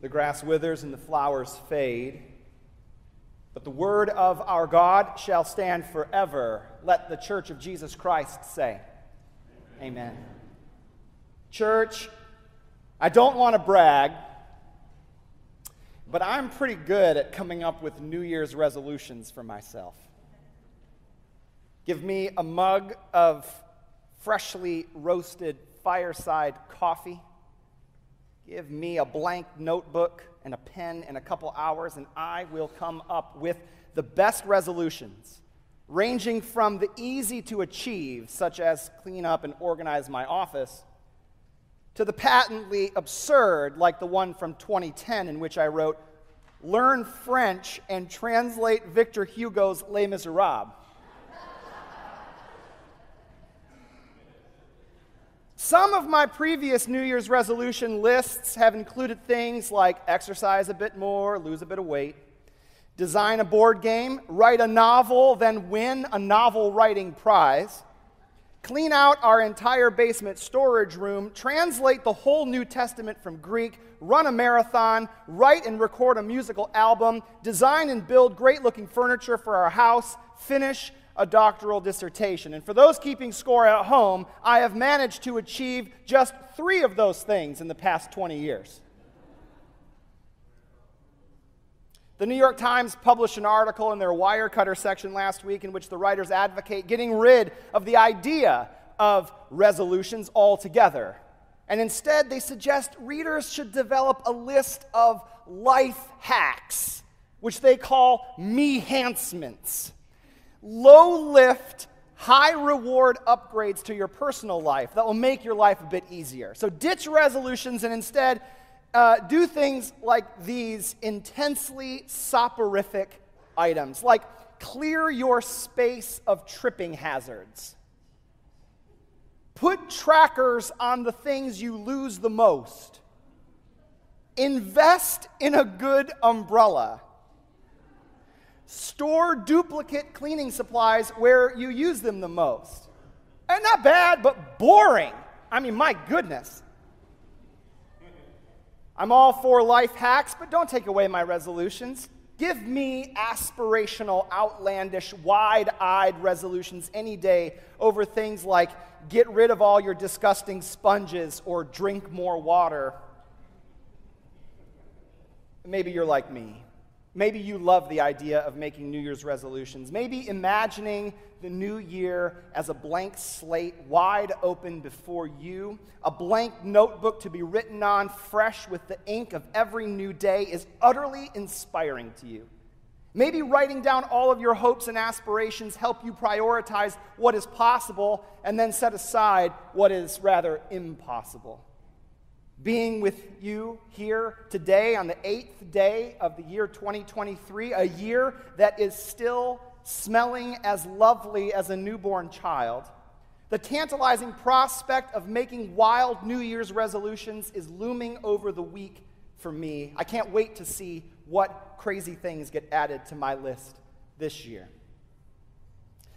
The grass withers and the flowers fade, but the word of our God shall stand forever. Let the church of Jesus Christ say, Amen. Amen. Church, I don't want to brag, but I'm pretty good at coming up with New Year's resolutions for myself. Give me a mug of freshly roasted fireside coffee. Give me a blank notebook and a pen in a couple hours, and I will come up with the best resolutions, ranging from the easy to achieve, such as clean up and organize my office, to the patently absurd, like the one from 2010, in which I wrote, Learn French and translate Victor Hugo's Les Miserables. Some of my previous New Year's resolution lists have included things like exercise a bit more, lose a bit of weight, design a board game, write a novel, then win a novel writing prize, clean out our entire basement storage room, translate the whole New Testament from Greek, run a marathon, write and record a musical album, design and build great looking furniture for our house, finish a doctoral dissertation. And for those keeping score at home, I have managed to achieve just three of those things in the past 20 years. The New York Times published an article in their Wirecutter section last week in which the writers advocate getting rid of the idea of resolutions altogether. And instead, they suggest readers should develop a list of life hacks, which they call me-hancements low lift, high reward upgrades to your personal life that will make your life a bit easier. So ditch resolutions and instead uh, do things like these intensely soporific items, like clear your space of tripping hazards. Put trackers on the things you lose the most. Invest in a good umbrella. Store duplicate cleaning supplies where you use them the most. And not bad, but boring. I mean, my goodness. I'm all for life hacks, but don't take away my resolutions. Give me aspirational, outlandish, wide eyed resolutions any day over things like get rid of all your disgusting sponges or drink more water. Maybe you're like me. Maybe you love the idea of making New Year's resolutions. Maybe imagining the new year as a blank slate wide open before you, a blank notebook to be written on fresh with the ink of every new day is utterly inspiring to you. Maybe writing down all of your hopes and aspirations help you prioritize what is possible and then set aside what is rather impossible being with you here today on the eighth day of the year 2023, a year that is still smelling as lovely as a newborn child. The tantalizing prospect of making wild New Year's resolutions is looming over the week for me. I can't wait to see what crazy things get added to my list this year.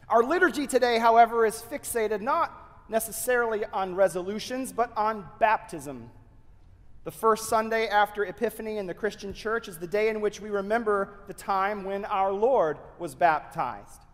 Our liturgy today, however, is fixated not necessarily on resolutions, but on baptism. The first Sunday after Epiphany in the Christian church is the day in which we remember the time when our Lord was baptized.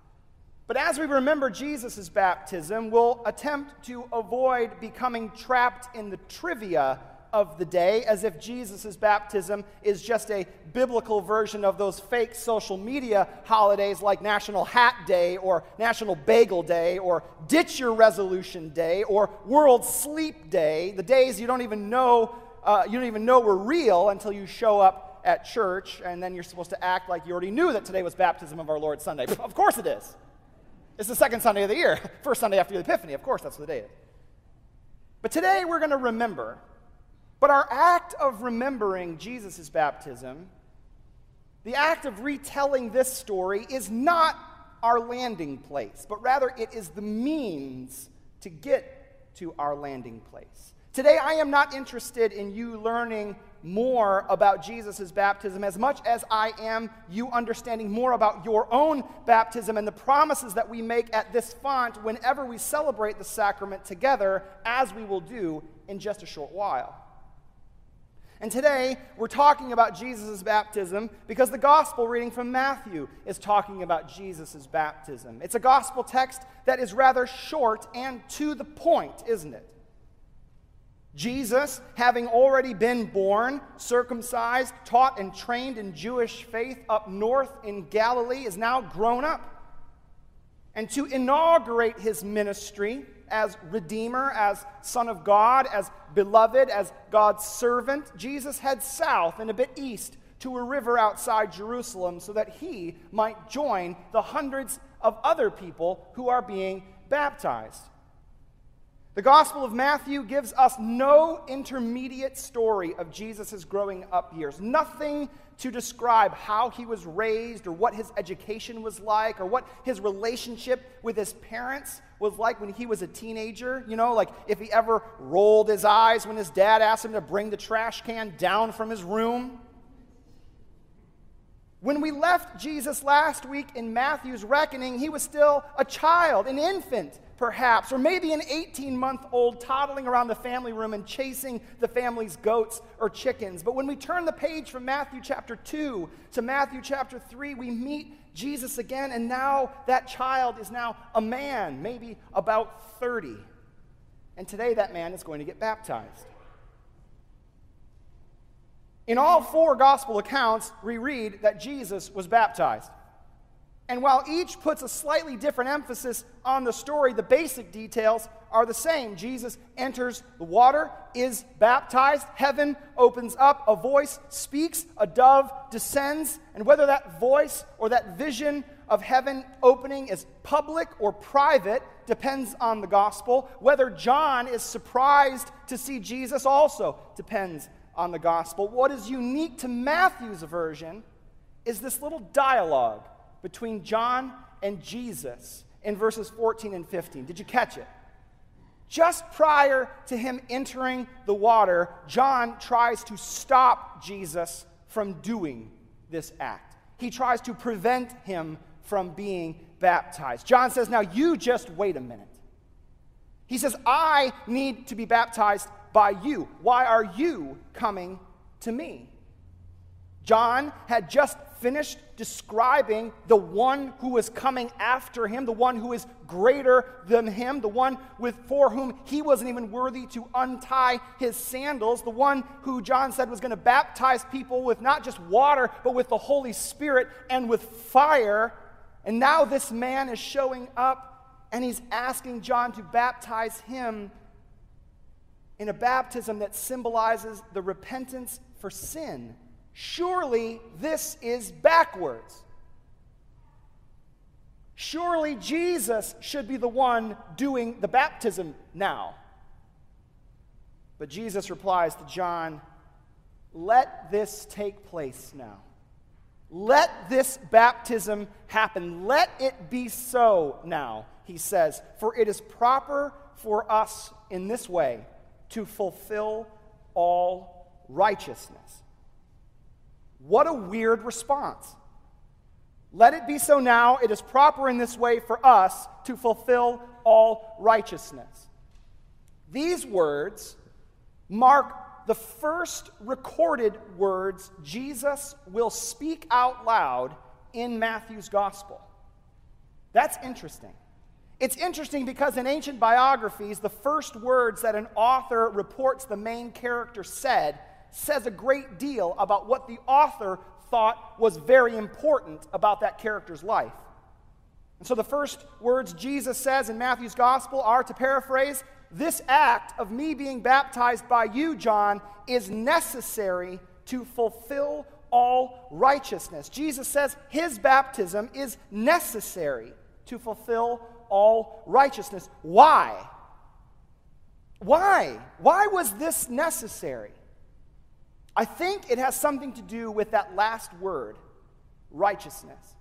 But as we remember Jesus' baptism, we'll attempt to avoid becoming trapped in the trivia of the day as if Jesus' baptism is just a biblical version of those fake social media holidays like National Hat Day or National Bagel Day or Ditch Your Resolution Day or World Sleep Day, the days you don't even know uh, you don't even know we're real until you show up at church, and then you're supposed to act like you already knew that today was baptism of our Lord Sunday. of course it is. It's the second Sunday of the year, first Sunday after the Epiphany. Of course, that's what the day is. But today we're going to remember. But our act of remembering Jesus' baptism, the act of retelling this story, is not our landing place, but rather it is the means to get to our landing place. Today, I am not interested in you learning more about Jesus' baptism as much as I am you understanding more about your own baptism and the promises that we make at this font whenever we celebrate the sacrament together, as we will do in just a short while. And today, we're talking about Jesus' baptism because the gospel reading from Matthew is talking about Jesus' baptism. It's a gospel text that is rather short and to the point, isn't it? Jesus, having already been born, circumcised, taught, and trained in Jewish faith up north in Galilee, is now grown up. And to inaugurate his ministry, as Redeemer, as Son of God, as beloved, as God's servant, Jesus heads south and a bit east to a river outside Jerusalem so that he might join the hundreds of other people who are being baptized. The Gospel of Matthew gives us no intermediate story of Jesus' growing up years. Nothing to describe how he was raised or what his education was like or what his relationship with his parents was like when he was a teenager. You know, like if he ever rolled his eyes when his dad asked him to bring the trash can down from his room. When we left Jesus last week in Matthew's reckoning, he was still a child, an infant, perhaps, or maybe an 18 month old toddling around the family room and chasing the family's goats or chickens. But when we turn the page from Matthew chapter 2 to Matthew chapter 3, we meet Jesus again, and now that child is now a man, maybe about 30. And today that man is going to get baptized. In all four gospel accounts, we read that Jesus was baptized. And while each puts a slightly different emphasis on the story, the basic details are the same. Jesus enters the water, is baptized, heaven opens up, a voice speaks, a dove descends, and whether that voice or that vision of heaven opening is public or private depends on the gospel. Whether John is surprised to see Jesus also depends on the gospel. What is unique to Matthew's version is this little dialogue between John and Jesus in verses 14 and 15. Did you catch it? Just prior to him entering the water, John tries to stop Jesus from doing this act. He tries to prevent him from being baptized. John says, Now you just wait a minute. He says, I need to be baptized by you. Why are you coming to me? John had just finished describing the one who was coming after him, the one who is greater than him, the one with, for whom he wasn't even worthy to untie his sandals, the one who John said was going to baptize people with not just water, but with the Holy Spirit and with fire. And now this man is showing up and he's asking John to baptize him in a baptism that symbolizes the repentance for sin. Surely this is backwards. Surely Jesus should be the one doing the baptism now. But Jesus replies to John, Let this take place now. Let this baptism happen. Let it be so now, he says, for it is proper for us in this way to fulfill all righteousness. What a weird response. Let it be so now. It is proper in this way for us to fulfill all righteousness. These words mark the first recorded words Jesus will speak out loud in Matthew's gospel. That's interesting. It's interesting because in ancient biographies, the first words that an author reports the main character said says a great deal about what the author thought was very important about that character's life. And so the first words Jesus says in Matthew's gospel are to paraphrase, this act of me being baptized by you, John, is necessary to fulfill all righteousness. Jesus says his baptism is necessary to fulfill all righteousness. Why? Why? Why was this necessary? I think it has something to do with that last word, righteousness.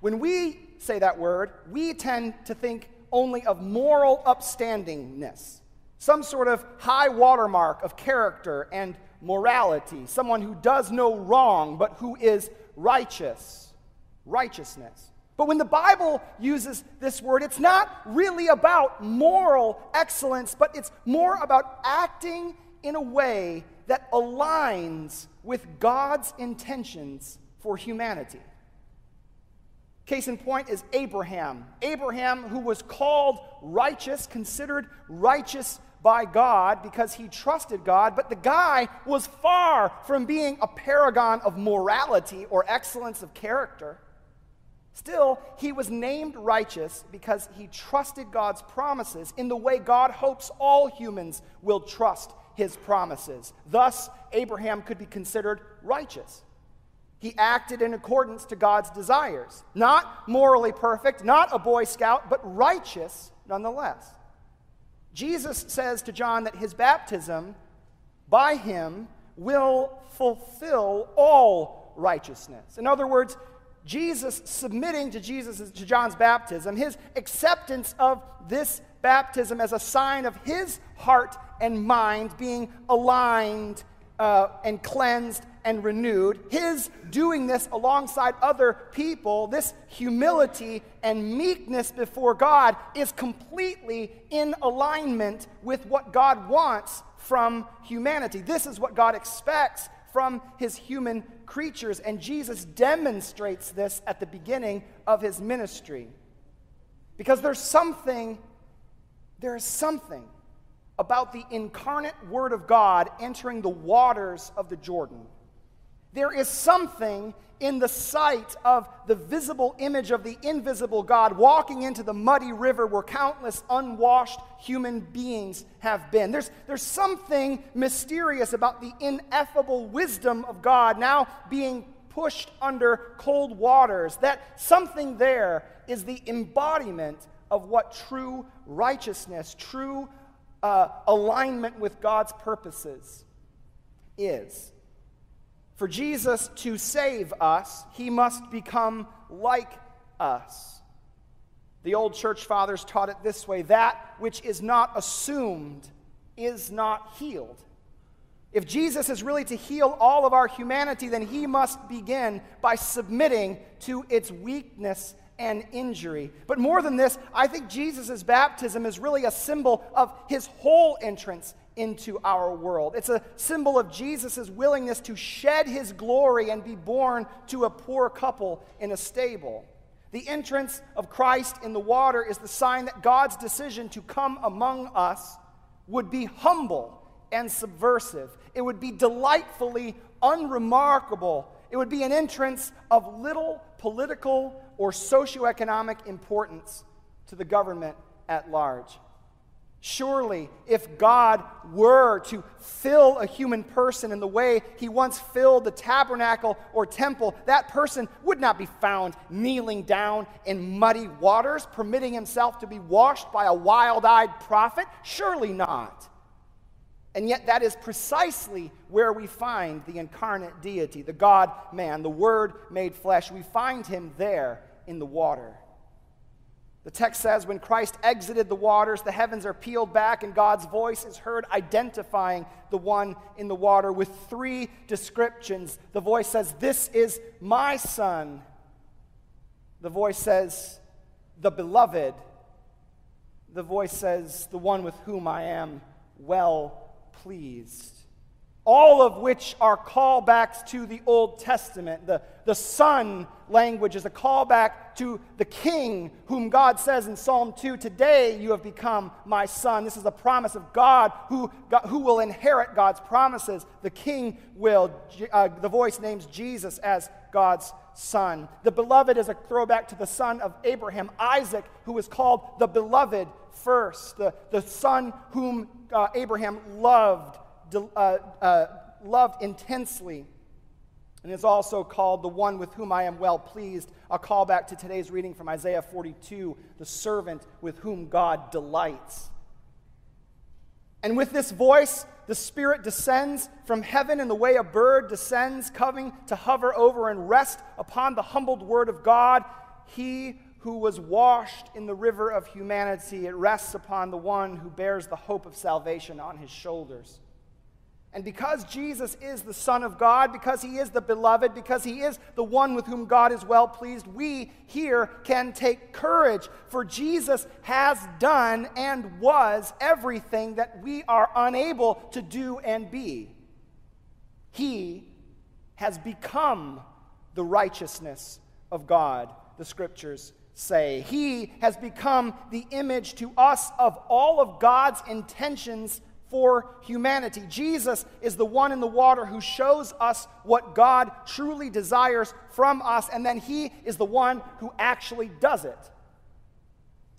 When we say that word, we tend to think only of moral upstandingness, some sort of high watermark of character and morality, someone who does no wrong but who is righteous. Righteousness. But when the Bible uses this word, it's not really about moral excellence, but it's more about acting in a way that aligns with God's intentions for humanity. Case in point is Abraham. Abraham, who was called righteous, considered righteous by God because he trusted God, but the guy was far from being a paragon of morality or excellence of character. Still, he was named righteous because he trusted God's promises in the way God hopes all humans will trust his promises. Thus, Abraham could be considered righteous. He acted in accordance to God's desires. Not morally perfect, not a Boy Scout, but righteous nonetheless. Jesus says to John that his baptism by him will fulfill all righteousness. In other words, Jesus submitting to Jesus to John's baptism, his acceptance of this baptism as a sign of his heart and mind being aligned uh, and cleansed and renewed, his doing this alongside other people, this humility and meekness before God is completely in alignment with what God wants from humanity. This is what God expects from his human creatures, and Jesus demonstrates this at the beginning of his ministry. Because there's something, there is something about the incarnate Word of God entering the waters of the Jordan. There is something in the sight of the visible image of the invisible God walking into the muddy river where countless unwashed human beings have been. There's, there's something mysterious about the ineffable wisdom of God now being pushed under cold waters. That something there is the embodiment of what true righteousness, true uh, alignment with God's purposes is. For Jesus to save us, he must become like us. The old church fathers taught it this way that which is not assumed is not healed. If Jesus is really to heal all of our humanity, then he must begin by submitting to its weakness and injury. But more than this, I think Jesus' baptism is really a symbol of his whole entrance into our world. It's a symbol of Jesus' willingness to shed his glory and be born to a poor couple in a stable. The entrance of Christ in the water is the sign that God's decision to come among us would be humble and subversive. It would be delightfully unremarkable. It would be an entrance of little political or socioeconomic importance to the government at large. Surely, if God were to fill a human person in the way he once filled the tabernacle or temple, that person would not be found kneeling down in muddy waters, permitting himself to be washed by a wild eyed prophet. Surely not. And yet, that is precisely where we find the incarnate deity, the God man, the Word made flesh. We find him there in the water. The text says, when Christ exited the waters, the heavens are peeled back, and God's voice is heard identifying the one in the water with three descriptions. The voice says, This is my son. The voice says, The beloved. The voice says, The one with whom I am well pleased. All of which are callbacks to the Old Testament. The, the son language is a callback to the king, whom God says in Psalm 2 Today you have become my son. This is a promise of God who, God, who will inherit God's promises. The king will. Uh, the voice names Jesus as God's son. The beloved is a throwback to the son of Abraham, Isaac, who was called the beloved first, the, the son whom uh, Abraham loved, uh, uh, loved intensely. And is also called the one with whom I am well pleased. A callback to today's reading from Isaiah 42, the servant with whom God delights. And with this voice, the Spirit descends from heaven in the way a bird descends, coming to hover over and rest upon the humbled word of God. He who was washed in the river of humanity, it rests upon the one who bears the hope of salvation on his shoulders. And because Jesus is the Son of God, because he is the beloved, because he is the one with whom God is well pleased, we here can take courage, for Jesus has done and was everything that we are unable to do and be. He has become the righteousness of God, the scriptures say. He has become the image to us of all of God's intentions for humanity. Jesus is the one in the water who shows us what God truly desires from us, and then He is the one who actually does it.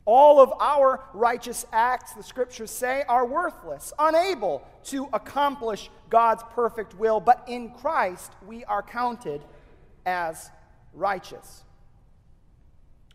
All of our righteous acts, the scriptures say, are worthless, unable to accomplish God's perfect will, but in Christ we are counted as righteous.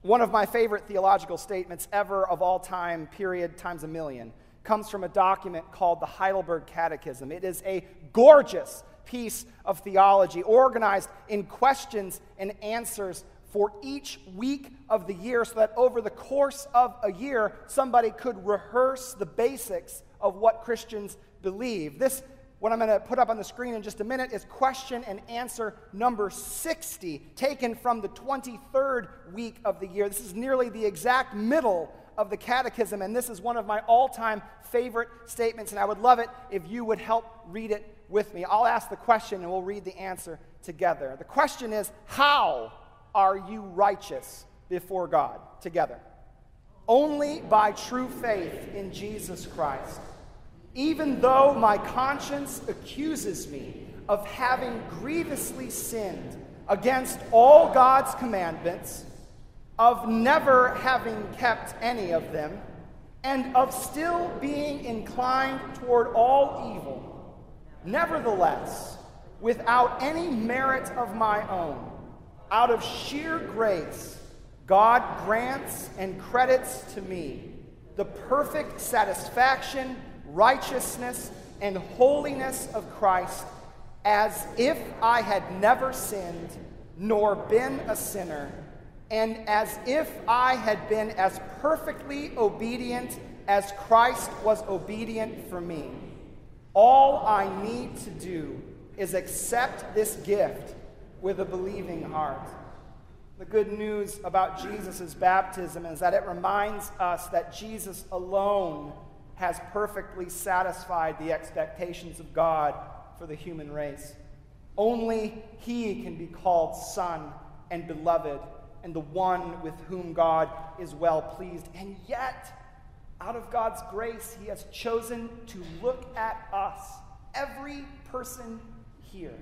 One of my favorite theological statements ever of all time, period, times a million, comes from a document called the Heidelberg Catechism. It is a gorgeous piece of theology organized in questions and answers for each week of the year so that over the course of a year, somebody could rehearse the basics of what Christians believe. This what I'm going to put up on the screen in just a minute is question and answer number 60, taken from the 23rd week of the year. This is nearly the exact middle of the catechism, and this is one of my all time favorite statements, and I would love it if you would help read it with me. I'll ask the question and we'll read the answer together. The question is How are you righteous before God? Together. Only by true faith in Jesus Christ even though my conscience accuses me of having grievously sinned against all God's commandments, of never having kept any of them, and of still being inclined toward all evil, nevertheless, without any merit of my own, out of sheer grace, God grants and credits to me the perfect satisfaction righteousness, and holiness of Christ as if I had never sinned nor been a sinner, and as if I had been as perfectly obedient as Christ was obedient for me. All I need to do is accept this gift with a believing heart. The good news about Jesus' baptism is that it reminds us that Jesus alone has perfectly satisfied the expectations of God for the human race. Only he can be called son and beloved and the one with whom God is well pleased. And yet, out of God's grace, he has chosen to look at us, every person here.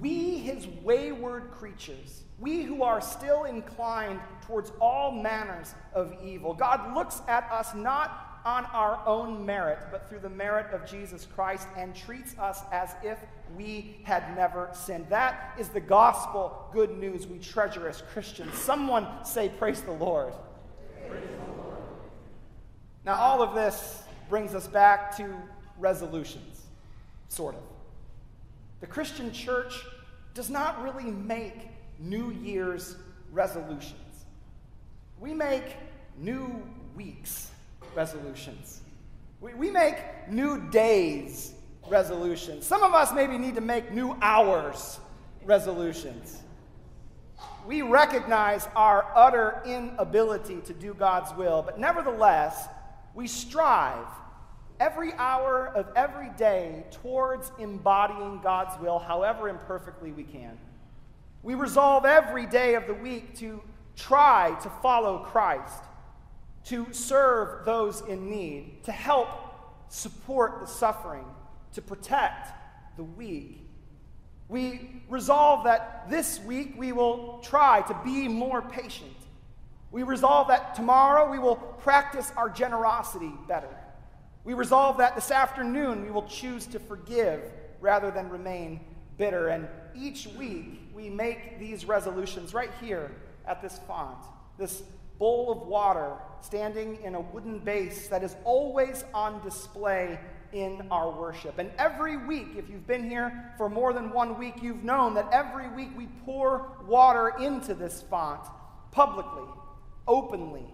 We, his wayward creatures, we who are still inclined towards all manners of evil. God looks at us not on our own merit, but through the merit of Jesus Christ, and treats us as if we had never sinned. That is the gospel good news we treasure as Christians. Someone say, Praise the Lord. Now, all of this brings us back to resolutions, sort of. The Christian church does not really make New Year's resolutions. We make new weeks resolutions. We, we make new days resolutions. Some of us maybe need to make new hours resolutions. We recognize our utter inability to do God's will, but nevertheless, we strive every hour of every day towards embodying God's will, however imperfectly we can. We resolve every day of the week to try to follow Christ to serve those in need, to help support the suffering, to protect the weak. We resolve that this week we will try to be more patient. We resolve that tomorrow we will practice our generosity better. We resolve that this afternoon we will choose to forgive rather than remain bitter. And each week we make these resolutions right here at this font, this bowl of water standing in a wooden base that is always on display in our worship. And every week, if you've been here for more than one week, you've known that every week we pour water into this font publicly, openly,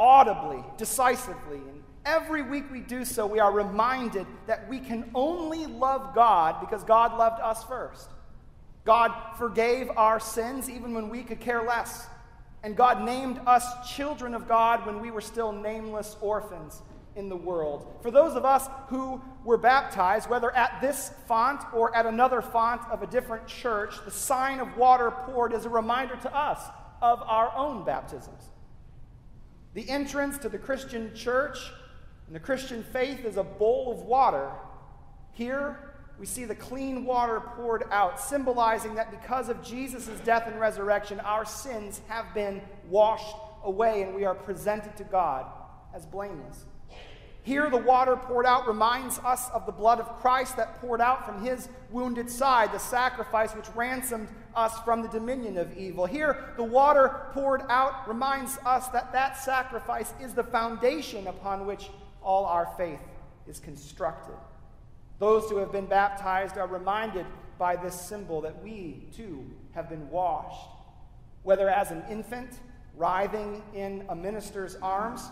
audibly, decisively. And every week we do so, we are reminded that we can only love God because God loved us first. God forgave our sins even when we could care less. And God named us children of God when we were still nameless orphans. in the world. For those of us who were baptized, whether at this font or at another font of a different church, the sign of water poured is a reminder to us of our own baptisms. The entrance to the Christian church and the Christian faith is a bowl of water. Here, we see the clean water poured out, symbolizing that because of Jesus' death and resurrection, our sins have been washed away and we are presented to God as blameless. Here, the water poured out reminds us of the blood of Christ that poured out from his wounded side, the sacrifice which ransomed us from the dominion of evil. Here, the water poured out reminds us that that sacrifice is the foundation upon which all our faith is constructed. Those who have been baptized are reminded by this symbol that we, too, have been washed, whether as an infant writhing in a minister's arms,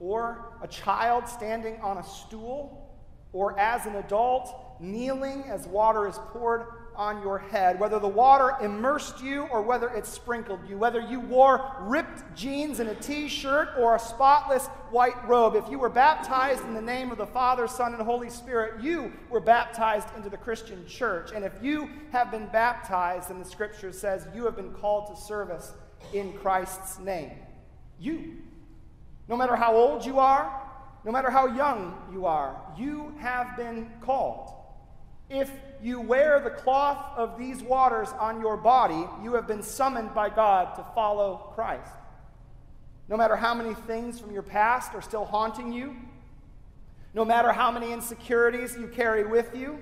or a child standing on a stool, or as an adult kneeling as water is poured on your head, whether the water immersed you or whether it sprinkled you, whether you wore ripped jeans and a t shirt or a spotless white robe, if you were baptized in the name of the Father, Son, and Holy Spirit, you were baptized into the Christian church. And if you have been baptized, then the scripture says you have been called to service in Christ's name. You. No matter how old you are, no matter how young you are, you have been called. If you wear the cloth of these waters on your body, you have been summoned by God to follow Christ. No matter how many things from your past are still haunting you, no matter how many insecurities you carry with you,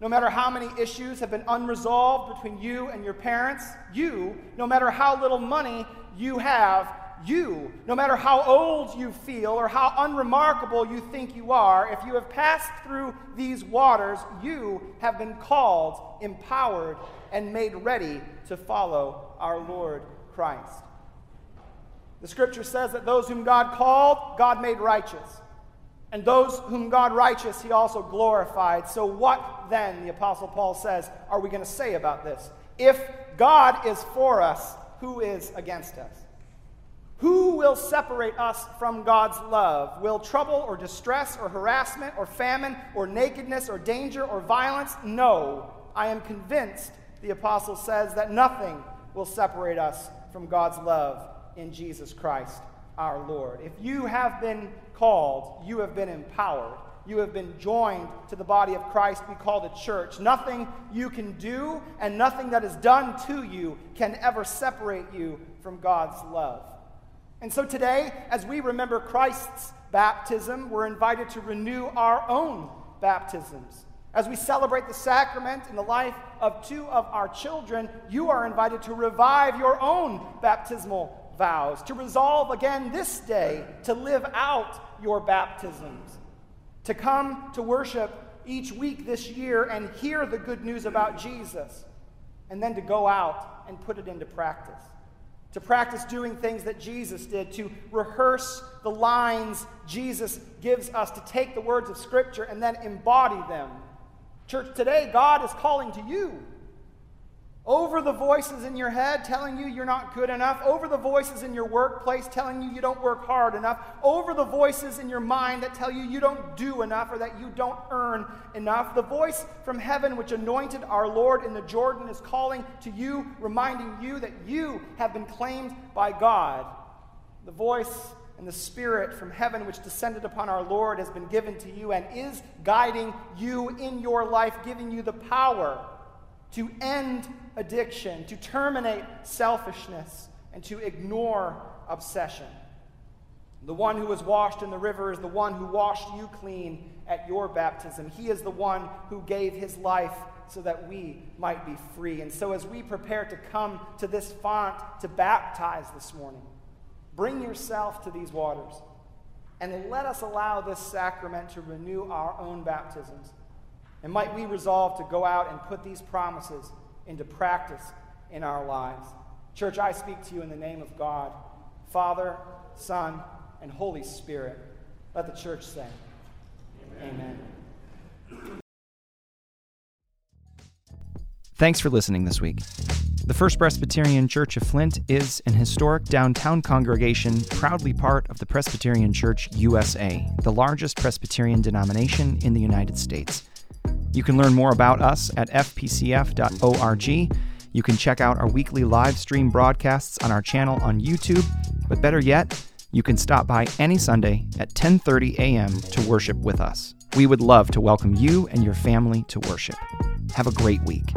no matter how many issues have been unresolved between you and your parents, you, no matter how little money you have, you, no matter how old you feel or how unremarkable you think you are, if you have passed through these waters, you have been called, empowered, and made ready to follow our Lord Christ. The scripture says that those whom God called, God made righteous. And those whom God righteous, he also glorified. So, what then, the Apostle Paul says, are we going to say about this? If God is for us, who is against us? Who will separate us from God's love? Will trouble or distress or harassment or famine or nakedness or danger or violence? No. I am convinced, the apostle says, that nothing will separate us from God's love in Jesus Christ our Lord. If you have been called, you have been empowered. You have been joined to the body of Christ we call the church. Nothing you can do and nothing that is done to you can ever separate you from God's love. And so today, as we remember Christ's baptism, we're invited to renew our own baptisms. As we celebrate the sacrament in the life of two of our children, you are invited to revive your own baptismal vows, to resolve again this day to live out your baptisms, to come to worship each week this year and hear the good news about Jesus, and then to go out and put it into practice to practice doing things that Jesus did, to rehearse the lines Jesus gives us, to take the words of Scripture and then embody them. Church, today God is calling to you over the voices in your head telling you you're not good enough, over the voices in your workplace telling you you don't work hard enough, over the voices in your mind that tell you you don't do enough or that you don't earn enough. The voice from heaven which anointed our Lord in the Jordan is calling to you, reminding you that you have been claimed by God. The voice and the Spirit from heaven, which descended upon our Lord, has been given to you and is guiding you in your life, giving you the power to end addiction, to terminate selfishness, and to ignore obsession. The one who was washed in the river is the one who washed you clean at your baptism. He is the one who gave his life so that we might be free. And so, as we prepare to come to this font to baptize this morning, bring yourself to these waters and let us allow this sacrament to renew our own baptisms and might we resolve to go out and put these promises into practice in our lives. Church, I speak to you in the name of God, Father, Son, and Holy Spirit. Let the church say, Amen. Thanks for listening this week. The First Presbyterian Church of Flint is an historic downtown congregation proudly part of the Presbyterian Church USA, the largest Presbyterian denomination in the United States. You can learn more about us at fpcf.org. You can check out our weekly live stream broadcasts on our channel on YouTube, but better yet, you can stop by any Sunday at 10:30 a.m. to worship with us. We would love to welcome you and your family to worship. Have a great week.